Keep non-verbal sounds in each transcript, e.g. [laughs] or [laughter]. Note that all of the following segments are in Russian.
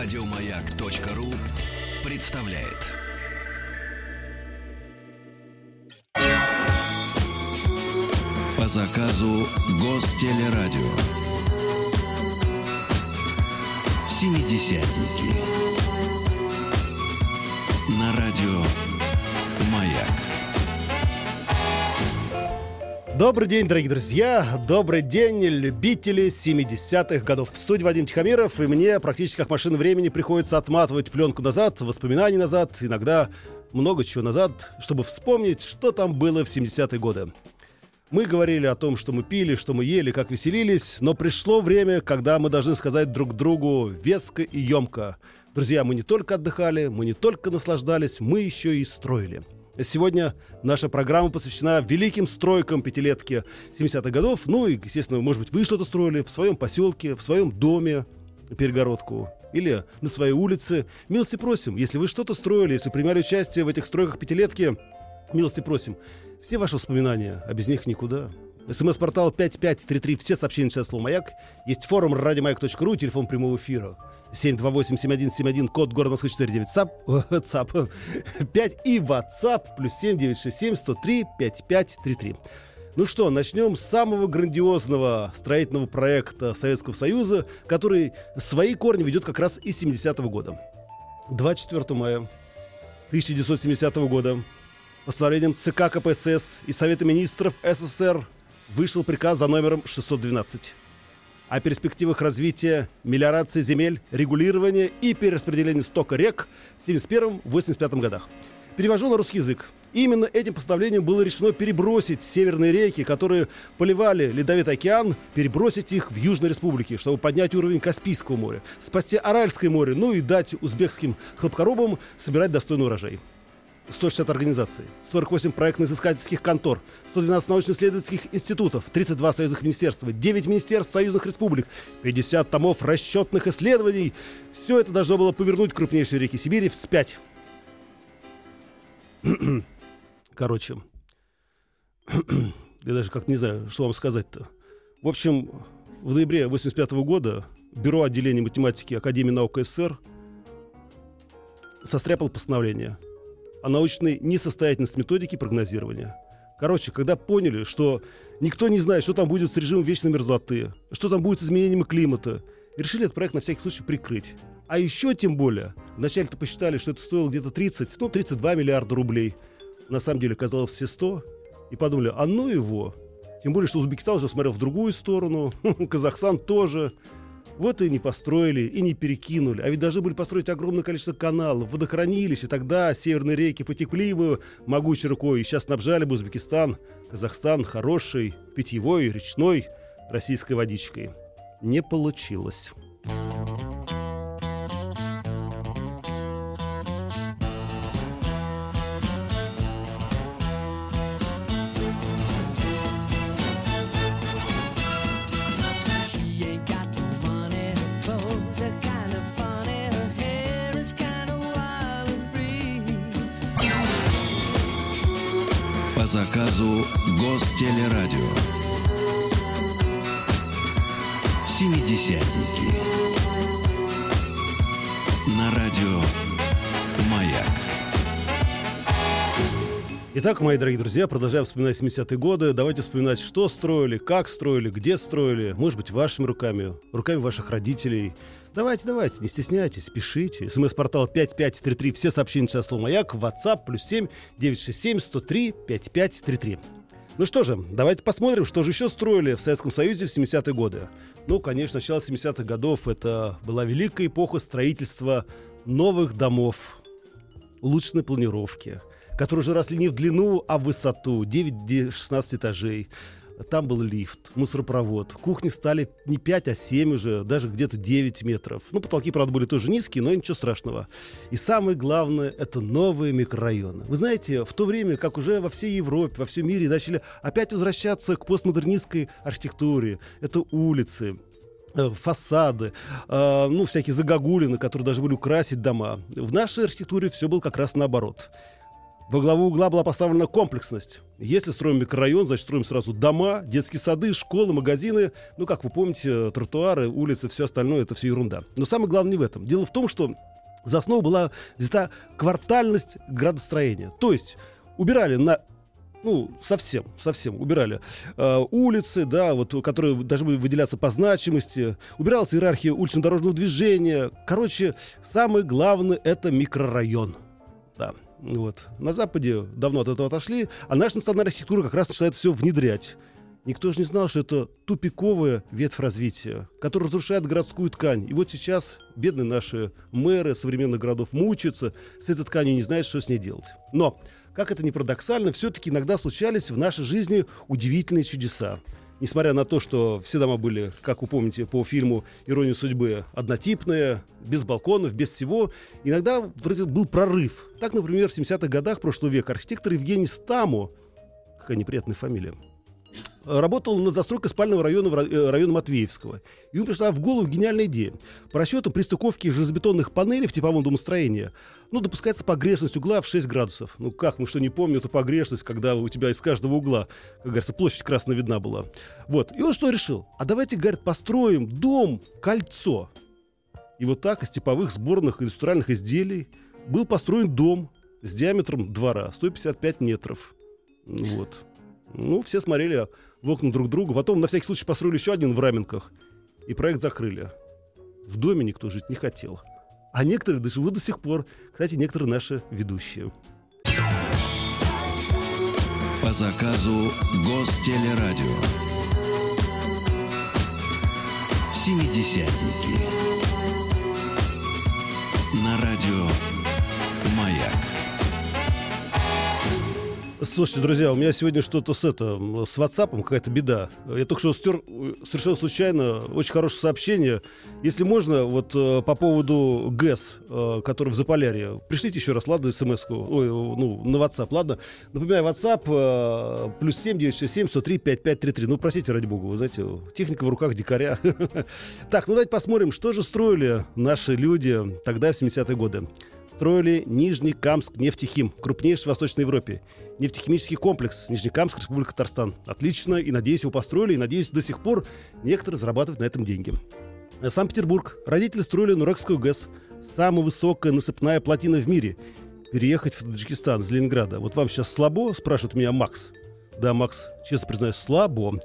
Радиомаяк.ру представляет. По заказу Гостелерадио. Семидесятники. На Добрый день, дорогие друзья! Добрый день, любители 70-х годов. В студии Вадим Тихомиров, и мне практически как машина времени приходится отматывать пленку назад, воспоминаний назад, иногда много чего назад, чтобы вспомнить, что там было в 70-е годы. Мы говорили о том, что мы пили, что мы ели, как веселились, но пришло время, когда мы должны сказать друг другу веско и емко. Друзья, мы не только отдыхали, мы не только наслаждались, мы еще и строили. Сегодня наша программа посвящена великим стройкам пятилетки 70-х годов. Ну и, естественно, может быть, вы что-то строили в своем поселке, в своем доме, перегородку или на своей улице. Милости просим, если вы что-то строили, если принимали участие в этих стройках пятилетки, милости просим. Все ваши воспоминания, а без них никуда. СМС-портал 5533, все сообщения сейчас слово «Маяк». Есть форум радиомаяк.ру, телефон прямого эфира 728-7171, код города Москвы 49, ЦАП, ЦАП 5 и WhatsApp, плюс 7967 103 5533. Ну что, начнем с самого грандиозного строительного проекта Советского Союза, который свои корни ведет как раз из 70-го года. 24 мая 1970 года постановлением ЦК КПСС и Совета министров СССР вышел приказ за номером 612 о перспективах развития мелиорации земель, регулирования и перераспределения стока рек в 1971-1985 годах. Перевожу на русский язык. Именно этим постановлением было решено перебросить северные реки, которые поливали Ледовитый океан, перебросить их в Южной Республике, чтобы поднять уровень Каспийского моря, спасти Аральское море, ну и дать узбекским хлопкоробам собирать достойный урожай. 160 организаций, 48 проектно-изыскательских контор, 112 научно-исследовательских институтов, 32 союзных министерства, 9 министерств союзных республик, 50 томов расчетных исследований. Все это должно было повернуть крупнейшие реки Сибири вспять. [clears throat] Короче, [clears throat] я даже как не знаю, что вам сказать-то. В общем, в ноябре 1985 года Бюро отделения математики Академии наук СССР состряпал постановление – о научной несостоятельности методики прогнозирования. Короче, когда поняли, что никто не знает, что там будет с режимом вечной мерзлоты, что там будет с изменением климата, решили этот проект на всякий случай прикрыть. А еще тем более, вначале-то посчитали, что это стоило где-то 30, ну, 32 миллиарда рублей. На самом деле оказалось все 100. И подумали, а ну его. Тем более, что Узбекистан уже смотрел в другую сторону, [laughs] Казахстан тоже. Вот и не построили, и не перекинули. А ведь должны были построить огромное количество каналов, водохранилищ, и тогда северные реки потекли бы могучей рукой. И сейчас снабжали бы Узбекистан, Казахстан хорошей, питьевой, речной, российской водичкой. Не получилось. Заказу Гостелерадио. Семидесятники. Итак, мои дорогие друзья, продолжаем вспоминать 70-е годы. Давайте вспоминать, что строили, как строили, где строили. Может быть, вашими руками, руками ваших родителей – Давайте, давайте, не стесняйтесь, пишите. СМС-портал 5533, все сообщения сейчас слово «Маяк», WhatsApp, плюс 7 967 103 5533. Ну что же, давайте посмотрим, что же еще строили в Советском Союзе в 70-е годы. Ну, конечно, начало 70-х годов это была великая эпоха строительства новых домов, улучшенной планировки, которые уже росли не в длину, а в высоту, 9-16 этажей. Там был лифт, мусоропровод. Кухни стали не 5, а 7 уже, даже где-то 9 метров. Ну, потолки, правда, были тоже низкие, но ничего страшного. И самое главное, это новые микрорайоны. Вы знаете, в то время, как уже во всей Европе, во всем мире начали опять возвращаться к постмодернистской архитектуре, это улицы, э, фасады, э, ну, всякие загогулины, которые даже были украсить дома. В нашей архитектуре все было как раз наоборот Во главу угла была поставлена комплексность. Если строим микрорайон, значит строим сразу дома, детские сады, школы, магазины. Ну, как вы помните, тротуары, улицы, все остальное, это все ерунда. Но самое главное не в этом. Дело в том, что за основу была взята квартальность градостроения. То есть убирали на ну, совсем, совсем убирали э, улицы, да, вот, которые должны были выделяться по значимости, убиралась иерархия улично-дорожного движения. Короче, самое главное — это микрорайон. Да, вот. На Западе давно от этого отошли, а наша национальная архитектура как раз начинает все внедрять. Никто же не знал, что это тупиковая ветвь развития, которая разрушает городскую ткань. И вот сейчас бедные наши мэры современных городов мучаются с этой тканью не знают, что с ней делать. Но как это ни парадоксально, все-таки иногда случались в нашей жизни удивительные чудеса. Несмотря на то, что все дома были, как вы помните по фильму «Ирония судьбы», однотипные, без балконов, без всего, иногда вроде был прорыв. Так, например, в 70-х годах прошлого века архитектор Евгений Стамо, какая неприятная фамилия, работал над застройкой спального района, э, района Матвеевского. И ему пришла в голову гениальная идея. По расчету при стыковке железобетонных панелей в типовом домостроении ну, допускается погрешность угла в 6 градусов. Ну как, мы что не помним эту погрешность, когда у тебя из каждого угла, как говорится, площадь красная видна была. Вот. И он что решил? А давайте, говорит, построим дом кольцо. И вот так из типовых сборных индустриальных изделий был построен дом с диаметром двора 155 метров. Вот. Ну, все смотрели в окна друг друга. Потом на всякий случай построили еще один в Раменках. И проект закрыли. В доме никто жить не хотел. А некоторые живут до сих пор. Кстати, некоторые наши ведущие. По заказу Гостелерадио. Семидесятники. На радио Слушайте, друзья, у меня сегодня что-то с это, с WhatsApp какая-то беда. Я только что стер э, совершенно случайно очень хорошее сообщение. Если можно, вот э, по поводу ГЭС, э, который в Заполярье, пришлите еще раз, ладно, смс-ку, ой, ну, на WhatsApp, ладно. Напоминаю, WhatsApp плюс 7 967 103 5533. Ну, простите, ради бога, вы знаете, техника в руках дикаря. [laughs] Так, ну давайте посмотрим, что же строили наши люди тогда, в 70-е годы. Строили Нижний Камск нефтехим, крупнейший в Восточной Европе нефтехимический комплекс Нижнекамск, Республика Татарстан. Отлично, и надеюсь, его построили, и надеюсь, до сих пор некоторые зарабатывают на этом деньги. Э, Санкт-Петербург. Родители строили Нурекскую ГЭС. Самая высокая насыпная плотина в мире. Переехать в Таджикистан из Ленинграда. Вот вам сейчас слабо, спрашивает меня Макс. Да, Макс, честно признаюсь, слабо.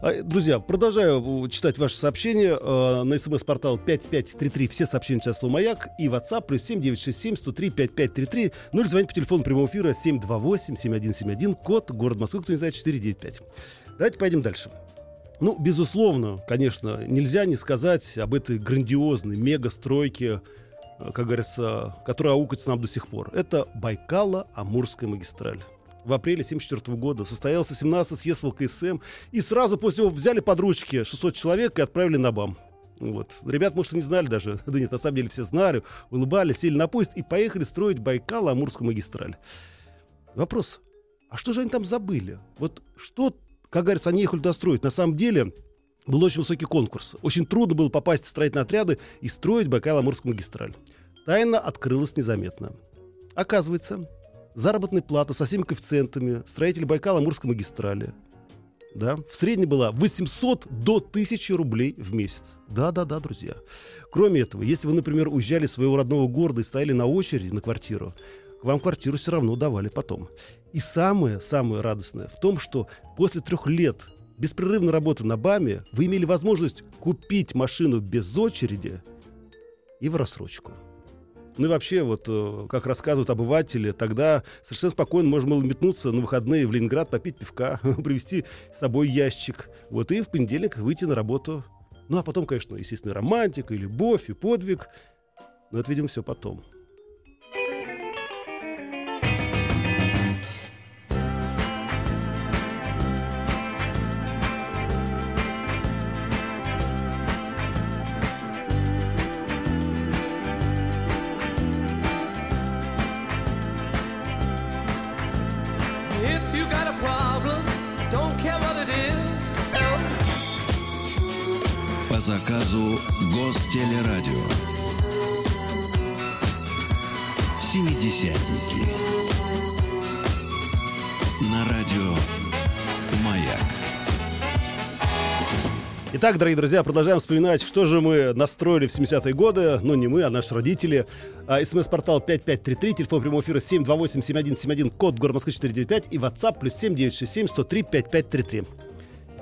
А, друзья, продолжаю читать ваши сообщения э, на смс-портал 5533. Все сообщения сейчас слово «Маяк» и WhatsApp плюс 7967 103 5533. Ну или звоните по телефону прямого эфира 728-7171, код, город Москвы, кто не знает, 495. Давайте пойдем дальше. Ну, безусловно, конечно, нельзя не сказать об этой грандиозной мегастройке, э, как говорится, которая аукается нам до сих пор. Это Байкало-Амурская магистраль в апреле 1974 года состоялся 17-й съезд ЛКСМ, и сразу после него взяли под ручки 600 человек и отправили на БАМ. Вот. Ребят, может, и не знали даже. [laughs] Да нет, на самом деле все знали, улыбались, сели на поезд и поехали строить Байкал-Амурскую магистраль. Вопрос, а что же они там забыли? Вот что, как говорится, они ехали туда строить? На самом деле, был очень высокий конкурс. Очень трудно было попасть в строительные отряды и строить Байкал-Амурскую магистраль. Тайна открылась незаметно. Оказывается, заработная плата со всеми коэффициентами строители Байкала-Амурской магистрали. Да, в среднем была 800 до 1000 рублей в месяц. Да-да-да, друзья. Кроме этого, если вы, например, уезжали из своего родного города и стояли на очереди на квартиру, вам квартиру все равно давали потом. И самое-самое радостное в том, что после трех лет беспрерывной работы на БАМе вы имели возможность купить машину без очереди и в рассрочку. Ну и вообще, вот э, как рассказывают обыватели, тогда совершенно спокойно можно было метнуться на выходные в Ленинград, попить пивка, [laughs] привезти с собой ящик, вот и в понедельник выйти на работу. Ну а потом, конечно, естественно, романтика, и любовь, и подвиг. Но это, видимо, все потом. Заказу Гостелерадио. Семидесятники. радио «Маяк». Итак, дорогие друзья, продолжаем вспоминать, что же мы настроили в 70-е годы. Ну, не мы, а наши родители. А, СМС-портал 5533, телефон прямого эфира 728-7171, код город Москвы 495 и WhatsApp плюс 7967 103 5533.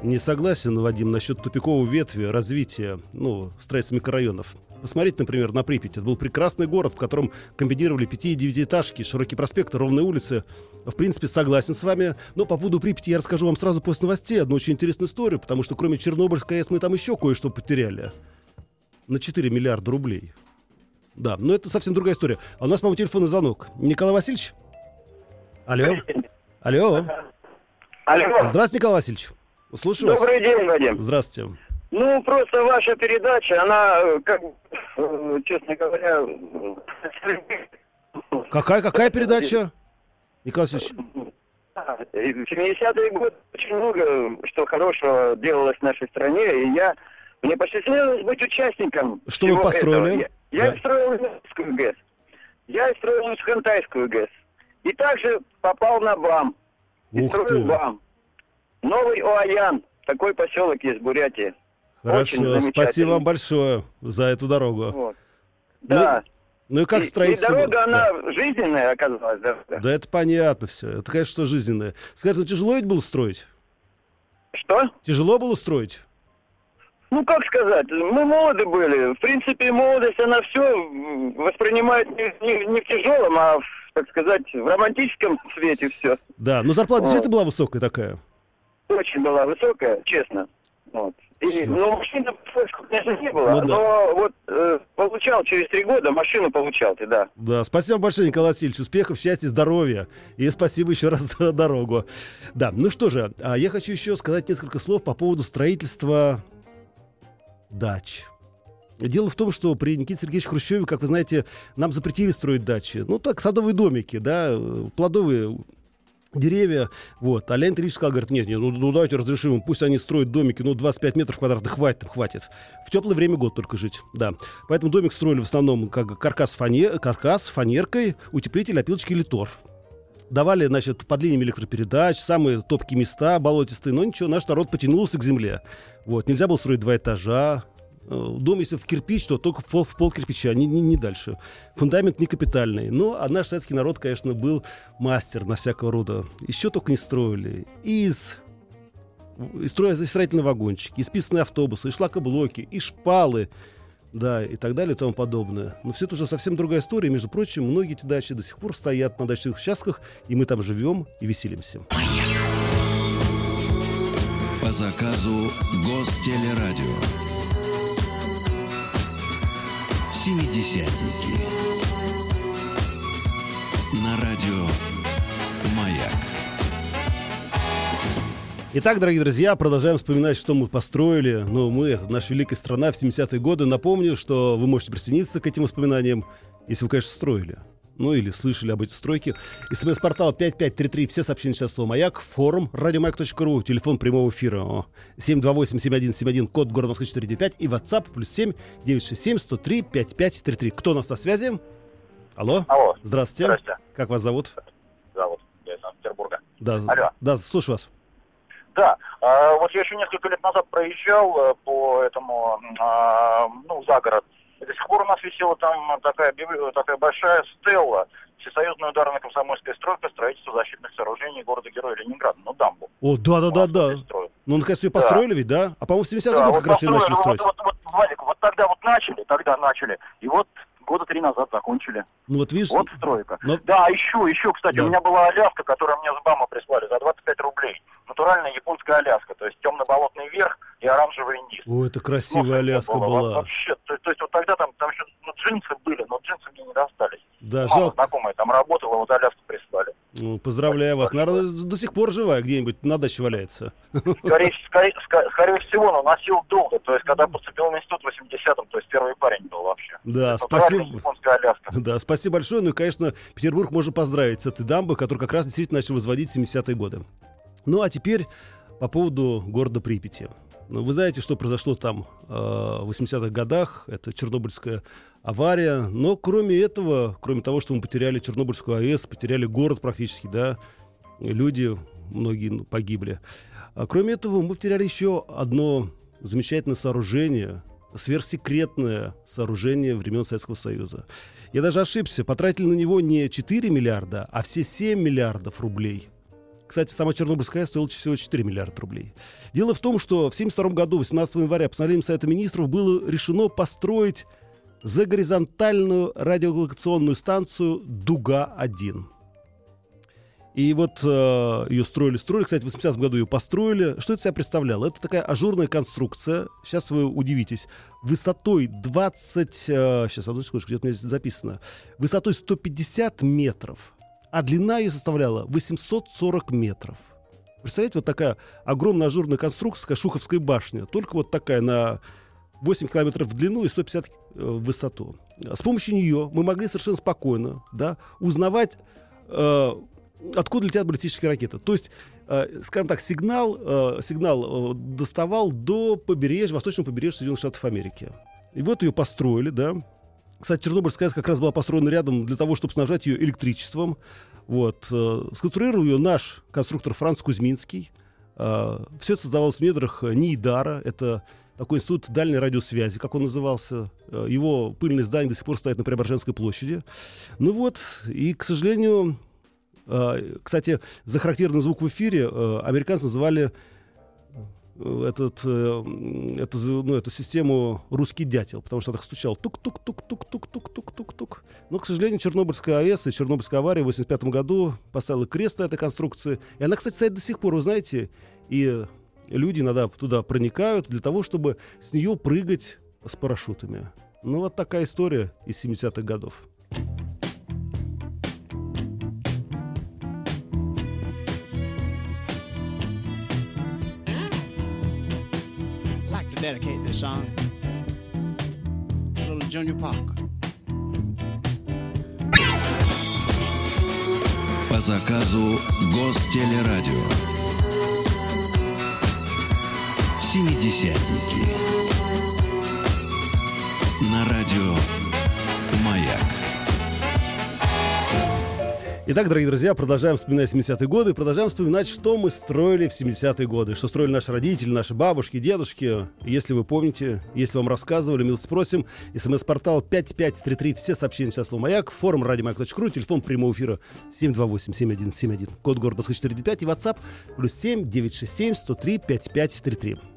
Не согласен, Вадим, насчет тупиковой ветви развития ну, строительства микрорайонов. Посмотрите, например, на Припять. Это был прекрасный город, в котором комбинировали пяти- и девятиэтажки, широкий проспект, ровные улицы. В принципе, согласен с вами. Но по поводу Припяти я расскажу вам сразу после новостей одну очень интересную историю, потому что кроме Чернобыльской АЭС мы там еще кое-что потеряли. На 4 миллиарда рублей. Да, но это совсем другая история. А у нас, по-моему, телефонный звонок. Николай Васильевич? Алло? Алло? Алло. Здравствуйте, Николай Васильевич. Слушаю вас. Добрый день, Вадим. Здравствуйте. Ну, просто ваша передача, она, э, как, э, честно говоря... Какая, какая передача? Николай В 70-е годы очень много что хорошего делалось в нашей стране, и я... Мне посчастливилось быть участником Что вы построили? этого. Я, я Да. строил Ижевскую ГЭС. Я строил Хантайскую ГЭС. И также попал на БАМ. И Ух строил ты. БАМ. Новый Уаян. Такой поселок есть в Бурятии. Хорошо. Спасибо вам большое за эту дорогу. Вот. Да. Ну и как и, строительство? и дорога, Да. она жизненная оказалась. дорога. Да это понятно все. Это, конечно, что жизненное. Скажите, ну тяжело ведь было строить? Что? Тяжело было строить? Ну, как сказать, мы молоды были. В принципе, молодость, она все воспринимает не, не- не в тяжелом, а, в, так сказать, в романтическом свете все. Да, но зарплата Вот. действительно была высокая такая. Очень была высокая, честно. Вот. И, ну, машины, конечно, не было, Ну да. но вот э, получал через три года, машину получал ты, да. Да, спасибо большое, Николай Васильевич. Успехов, счастья, здоровья. И спасибо еще раз [laughs] за дорогу. Да, ну что же, а я хочу еще сказать несколько слов по поводу строительства дач. Дело в том, что при Никите Сергеевиче Хрущеве, как вы знаете, нам запретили строить дачи. Ну, так, садовые домики, да, э, плодовые деревья. Вот. А Леонид Ильич сказал, говорит, нет, нет, ну, ну давайте разрешим им, пусть они строят домики, ну 25 метров квадратных хватит, хватит. В теплое время год только жить, да. Поэтому домик строили в основном как каркас, фане, каркас фанеркой, утеплитель, опилочки или торф. Давали, значит, под линиями электропередач, самые топкие места, болотистые, но ничего, наш народ потянулся к земле. Вот, нельзя было строить два этажа, Дом, если в кирпич, то только в пол, в пол кирпича, не, не, не дальше. Фундамент не капитальный. Ну, а наш советский народ, конечно, был мастер на всякого рода. Еще только не строили. Из и строительные вагончики, и списанные автобусы, и шлакоблоки, и шпалы, да, и так далее, и тому подобное. Но все это уже совсем другая история. Между прочим, многие эти дачи до сих пор стоят на дачных участках, и мы там живем и веселимся. По заказу Гостелерадио. Семидесятники. На радио «Маяк». Итак, дорогие друзья, продолжаем вспоминать, что мы построили. Ну, мы, это наша великая страна в 70-е годы. Напомню, что вы можете присоединиться к этим воспоминаниям, если вы, конечно, строили. Ну, или слышали об этой стройке. СМС-портал 5533, все сообщения сейчас слово «Маяк», форум радиомаяк.ру, телефон прямого эфира о, 728-7171, код города Москвы 495 и WhatsApp плюс 7 967 103 5533. Кто у нас на связи? Алло, Алло, здравствуйте. здрасте. Как вас зовут? Зовут. Я из Санкт-Петербурга. Да, Алло. да, слушаю вас. Да, а, вот я еще несколько лет назад проезжал э, по этому, а, ну, за город. И до сих пор у нас висела там такая, такая большая стелла. Всесоюзная ударная комсомольская стройка строительства защитных сооружений города-героя Ленинграда. Ну, дамбу. О, да-да-да-да. Ну, наконец, ее построили ведь, да? А, по-моему, в 70-е Да, вот как раз ее начали построили, строить. вот, вот, вот, Валик, вот тогда вот начали, тогда начали. И вот года три назад закончили. Ну, вот видишь, Вот стройка. но- Да, еще, еще, кстати, Да. у меня была Аляска, которую мне с БАМа прислали за 25 рублей. Натуральная японская Аляска, то есть темно-болотный верх и оранжевый низ. О, это Ну, красивая Аляска Во- была. Вообще, то, то есть вот тогда там, там еще ну, джинсы были, но джинсы мне не достались. Да, Мама жалко. знакомая там работала, вот Аляску прислали. Ну, поздравляю вас. Наверное, до сих пор живая где-нибудь на даче валяется. Скорее, [laughs] скорее, скорее всего, но носил долго. То есть, когда поступил в институт в 80-м, то есть первый парень был вообще. Да, Натуральная спасибо. [laughs] Да, спасибо большое. Ну и, конечно, Петербург можно поздравить с этой дамбой, которую как раз действительно начали возводить в 70-е годы. Ну а теперь по поводу города Припяти. Ну, вы знаете, что произошло там э, в 80-х годах. Это Чернобыльская авария. Но кроме этого, кроме того, что мы потеряли Чернобыльскую АЭС, потеряли город практически, да, люди многие ну, погибли. А кроме этого, мы потеряли еще одно замечательное сооружение, сверхсекретное сооружение времен Советского Союза. Я даже ошибся, потратили на него не 4 миллиарда, а все 7 миллиардов рублей. Кстати, сама Чернобыльская стоила всего 4 миллиарда рублей. Дело в том, что в 1972 году, 18 января, постановлением Совета Министров было решено построить за горизонтальную радиолокационную станцию «Дуга-1». И вот э, ее строили, строили. Кстати, в 80 году ее построили. Что это себя представляло? Это такая ажурная конструкция. Сейчас вы удивитесь. Высотой 20... Э, сейчас, одну секундочку, где-то у меня здесь записано. Высотой 150 метров. А длина ее составляла 840 метров. Представляете, вот такая огромная ажурная конструкция, такая Шуховская башня. Только вот такая на 8 километров в длину и 150 э, в высоту. С помощью нее мы могли совершенно спокойно да, узнавать э, откуда летят баллистические ракеты. То есть, э, скажем так, сигнал, э, сигнал э, доставал до побережья, восточного побережья Соединенных Штатов Америки. И вот ее построили, да. Кстати, Чернобыльская АЭС как раз была построена рядом для того, чтобы снабжать ее электричеством. Вот. Э, сконструировал ее наш конструктор Франц Кузьминский. Э, все это создавалось в недрах НИИДАРа. Это такой институт дальней радиосвязи, как он назывался. Э, его пыльное здание до сих пор стоит на Преображенской площади. Ну вот, и, к сожалению, Э, кстати, за характерный звук в эфире э, американцы называли этот, эту, ну, эту систему русский дятел, потому что так стучал тук-тук-тук-тук-тук-тук-тук-тук. Но, к сожалению, Чернобыльская АЭС и Чернобыльская авария в 1985 году поставила крест на этой конструкции. И она, кстати, стоит до сих пор, вы знаете, и люди иногда туда проникают для того, чтобы с нее прыгать с парашютами. Ну, вот такая история из 70-х годов. dedicate this song to little Junior Parker. По заказу Гостелерадио. Семидесятники. На радио «Маяк». Итак, дорогие друзья, продолжаем вспоминать 70-е годы, продолжаем вспоминать, что мы строили в 70-е годы, что строили наши родители, наши бабушки, дедушки. Если вы помните, если вам рассказывали, милости просим. СМС-портал 5533, все сообщения сейчас слово «Маяк», форум радиомаяк.ру, телефон прямого эфира 728-7171, код города Москвы 495 и WhatsApp плюс 7 967 103 5533.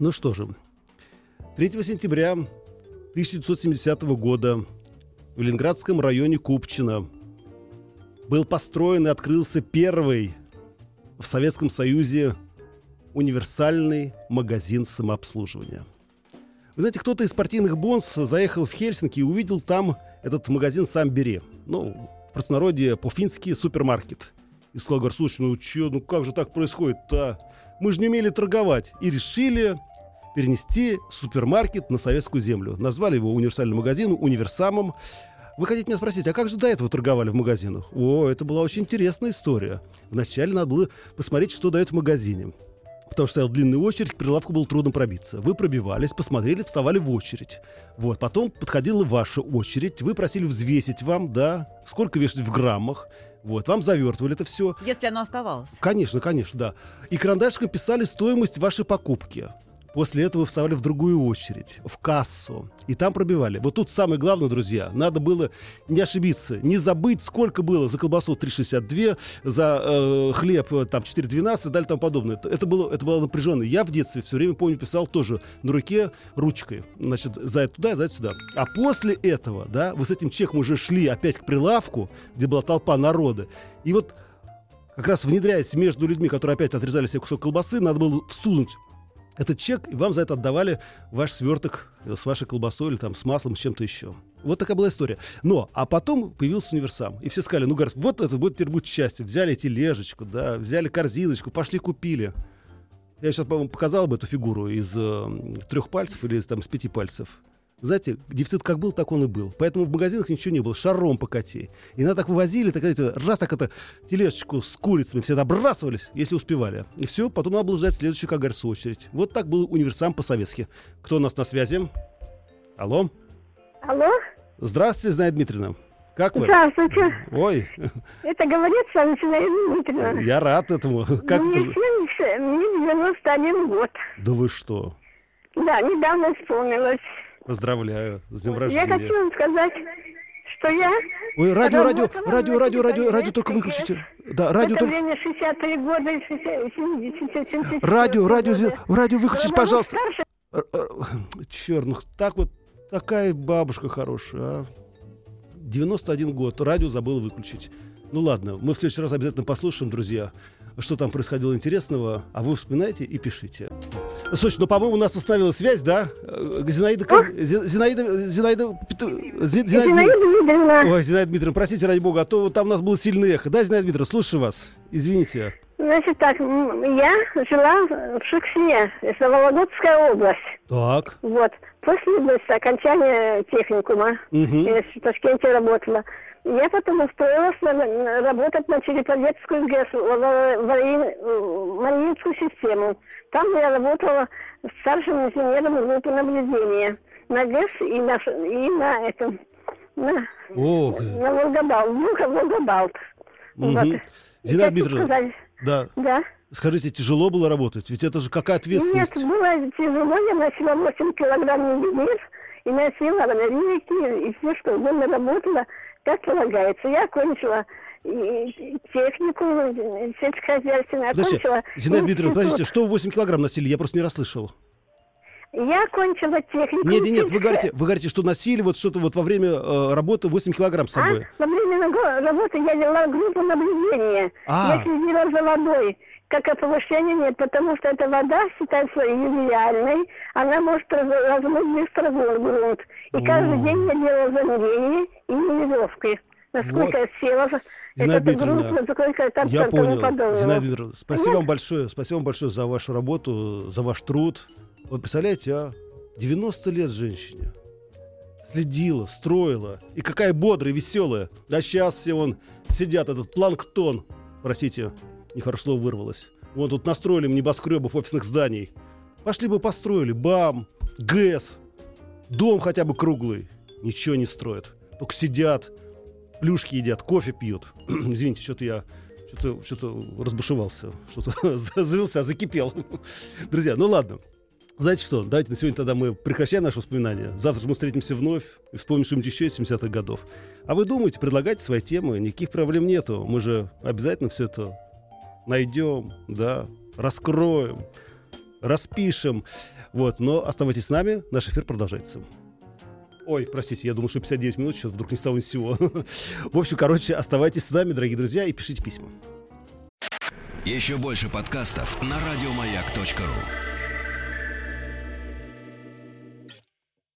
Ну что же, 3 сентября 1970 года в Ленинградском районе Купчино – был построен и открылся первый в Советском Союзе универсальный магазин самообслуживания. Вы знаете, кто-то из партийных бонс заехал в Хельсинки и увидел там этот магазин «Сам бери». Ну, в простонародье по-фински супермаркет. И сказал, говорит, слушай, ну что, ну как же так происходит-то? Мы же не умели торговать. И решили перенести супермаркет на советскую землю. Назвали его универсальным магазином, универсамом. Вы хотите меня спросить, а как же до этого торговали в магазинах? О, это была очень интересная история. Вначале надо было посмотреть, что дают в магазине. Потому что стояла длинная очередь, к прилавку было трудно пробиться. Вы пробивались, посмотрели, вставали в очередь. Вот, потом подходила ваша очередь, вы просили взвесить вам, да, сколько вешать в граммах. Вот, вам завертывали это все. Если оно оставалось. Конечно, конечно, да. И карандашком писали стоимость вашей покупки. После этого вставали в другую очередь, в кассу, и там пробивали. Вот тут самое главное, друзья, надо было не ошибиться, не забыть, сколько было за колбасу 3,62, за э, хлеб э, там 4,12 и далее тому подобное. Это, было, это было напряженно. Я в детстве все время, помню, писал тоже на руке ручкой. Значит, за это туда, за это сюда. А после этого, да, вы с этим чеком уже шли опять к прилавку, где была толпа народа. И вот как раз внедряясь между людьми, которые опять отрезали себе кусок колбасы, надо было всунуть этот чек, и вам за это отдавали ваш сверток с вашей колбасой или там с маслом, с чем-то еще. Вот такая была история. Но, а потом появился универсам. И все сказали, ну, говорят, вот это будет теперь будет счастье. Взяли тележечку, да, взяли корзиночку, пошли купили. Я сейчас, по-моему, показал бы эту фигуру из э, трех пальцев или там с пяти пальцев. Знаете, дефицит как был, так он и был. Поэтому в магазинах ничего не было. Шаром покати. И надо так вывозили, так, знаете, раз так это тележечку с курицами все набрасывались, если успевали. И все, потом надо было ждать следующую кагарсу очередь. Вот так был универсам по-советски. Кто у нас на связи? Алло? Алло? Здравствуйте, Зная Дмитриевна. Как вы? Здравствуйте. Ой, Это говорит с вами Зинаида Дмитриевна. я рад этому. Как Мне, вы? 70, мне 91 год. Да вы что? Да, недавно исполнилось. Поздравляю с днем Я рождения. хочу вам сказать, что я Ой, радио, радио, радио, радио, радио, радио только выключите. Да, радио только... время 63 года, и 60, 70, 70, Радио, радио, радио выключите, пожалуйста. Черт, ну так вот, такая бабушка хорошая, а. 91 год, радио забыл выключить. Ну ладно, мы в следующий раз обязательно послушаем, друзья, что там происходило интересного, а вы вспоминайте и пишите. Слушай, ну, по-моему, у нас установилась связь, да? Э, Зинаида... как- Зи- Зинаида... Зинаида... Зинаида... Зинаида Дмитриевна. Ой, Зинаида Дмитриевна, простите, ради бога, а то там у нас было сильное эхо. Да, Зинаида Дмитриевна, слушаю вас. Извините. Значит так, я жила в Шексне, это Вологодская область. Так. Вот. После значит, окончания техникума, Мгм. я в Ташкенте работала, я потом устроилась на- на- работать на Череповецкую ГЭС, в- в- в Мариин- в Мариинскую систему. Там я работала старшим инженером группы наблюдения на ГЭС и на, и на этом, на, О, на Волгобалт, Волга- Волгобалт. Мгм. Вот. Зинаида Дмитриевна, да. Да. Скажите, тяжело было работать? Ведь это же какая Нет, ответственность. было тяжело, я носила 8 килограмм вес, и носила ролики, и все, что угодно работала, как полагается. Я окончила технику сельскохозяйственную, Подождите, окончила Зинаида Дмитриевна, подождите, что вы 8 килограмм носили? Я просто не расслышал. Я окончила технику. Нет, нет, нет, вы говорите, вы говорите, что носили вот что-то вот во время э, работы 8 килограмм с А? собой. Во время работы я вела группу наблюдения. А. Я следила за водой. Как и повышения нет, потому что эта вода считается ювелиальной. Она может раз- размыть быстро гру- грунт. И каждый О. день я делала замерение и нивелировкой. Насколько Вот. я села Зинаида грунт, Дмитриевна, насколько Я там тому понял. Зинаида Дмитриевна, спасибо вам Понятно? большое. Спасибо вам большое за вашу работу, за ваш труд. Вот представляете, а? 90 лет женщине. Следила, строила. И какая бодрая, веселая. А сейчас все вон сидят, этот планктон. Простите, нехорошо слово вырвалось. Вон тут настроили небоскребов офисных зданий. Пошли бы построили. Бам! ГЭС. Дом хотя бы круглый. Ничего не строят. Только сидят, плюшки едят, кофе пьют. [clears throat] Извините, что-то я что-то, что-то разбушевался, что-то [laughs] завелся, закипел. [laughs] Друзья, ну ладно. Знаете что, давайте на сегодня тогда мы прекращаем наши воспоминания. Завтра же мы встретимся вновь и вспомним что-нибудь еще из 70-х годов. А вы думаете, предлагайте свои темы, никаких проблем нету. Мы же обязательно все это найдем, да, раскроем, распишем. Вот, но оставайтесь с нами, наш эфир продолжается. Ой, простите, я думал, что 59 минут, сейчас вдруг ни с того. [laughs] В общем, короче, оставайтесь с нами, дорогие друзья, и пишите письма. Еще больше подкастов на радиомаяк.ру.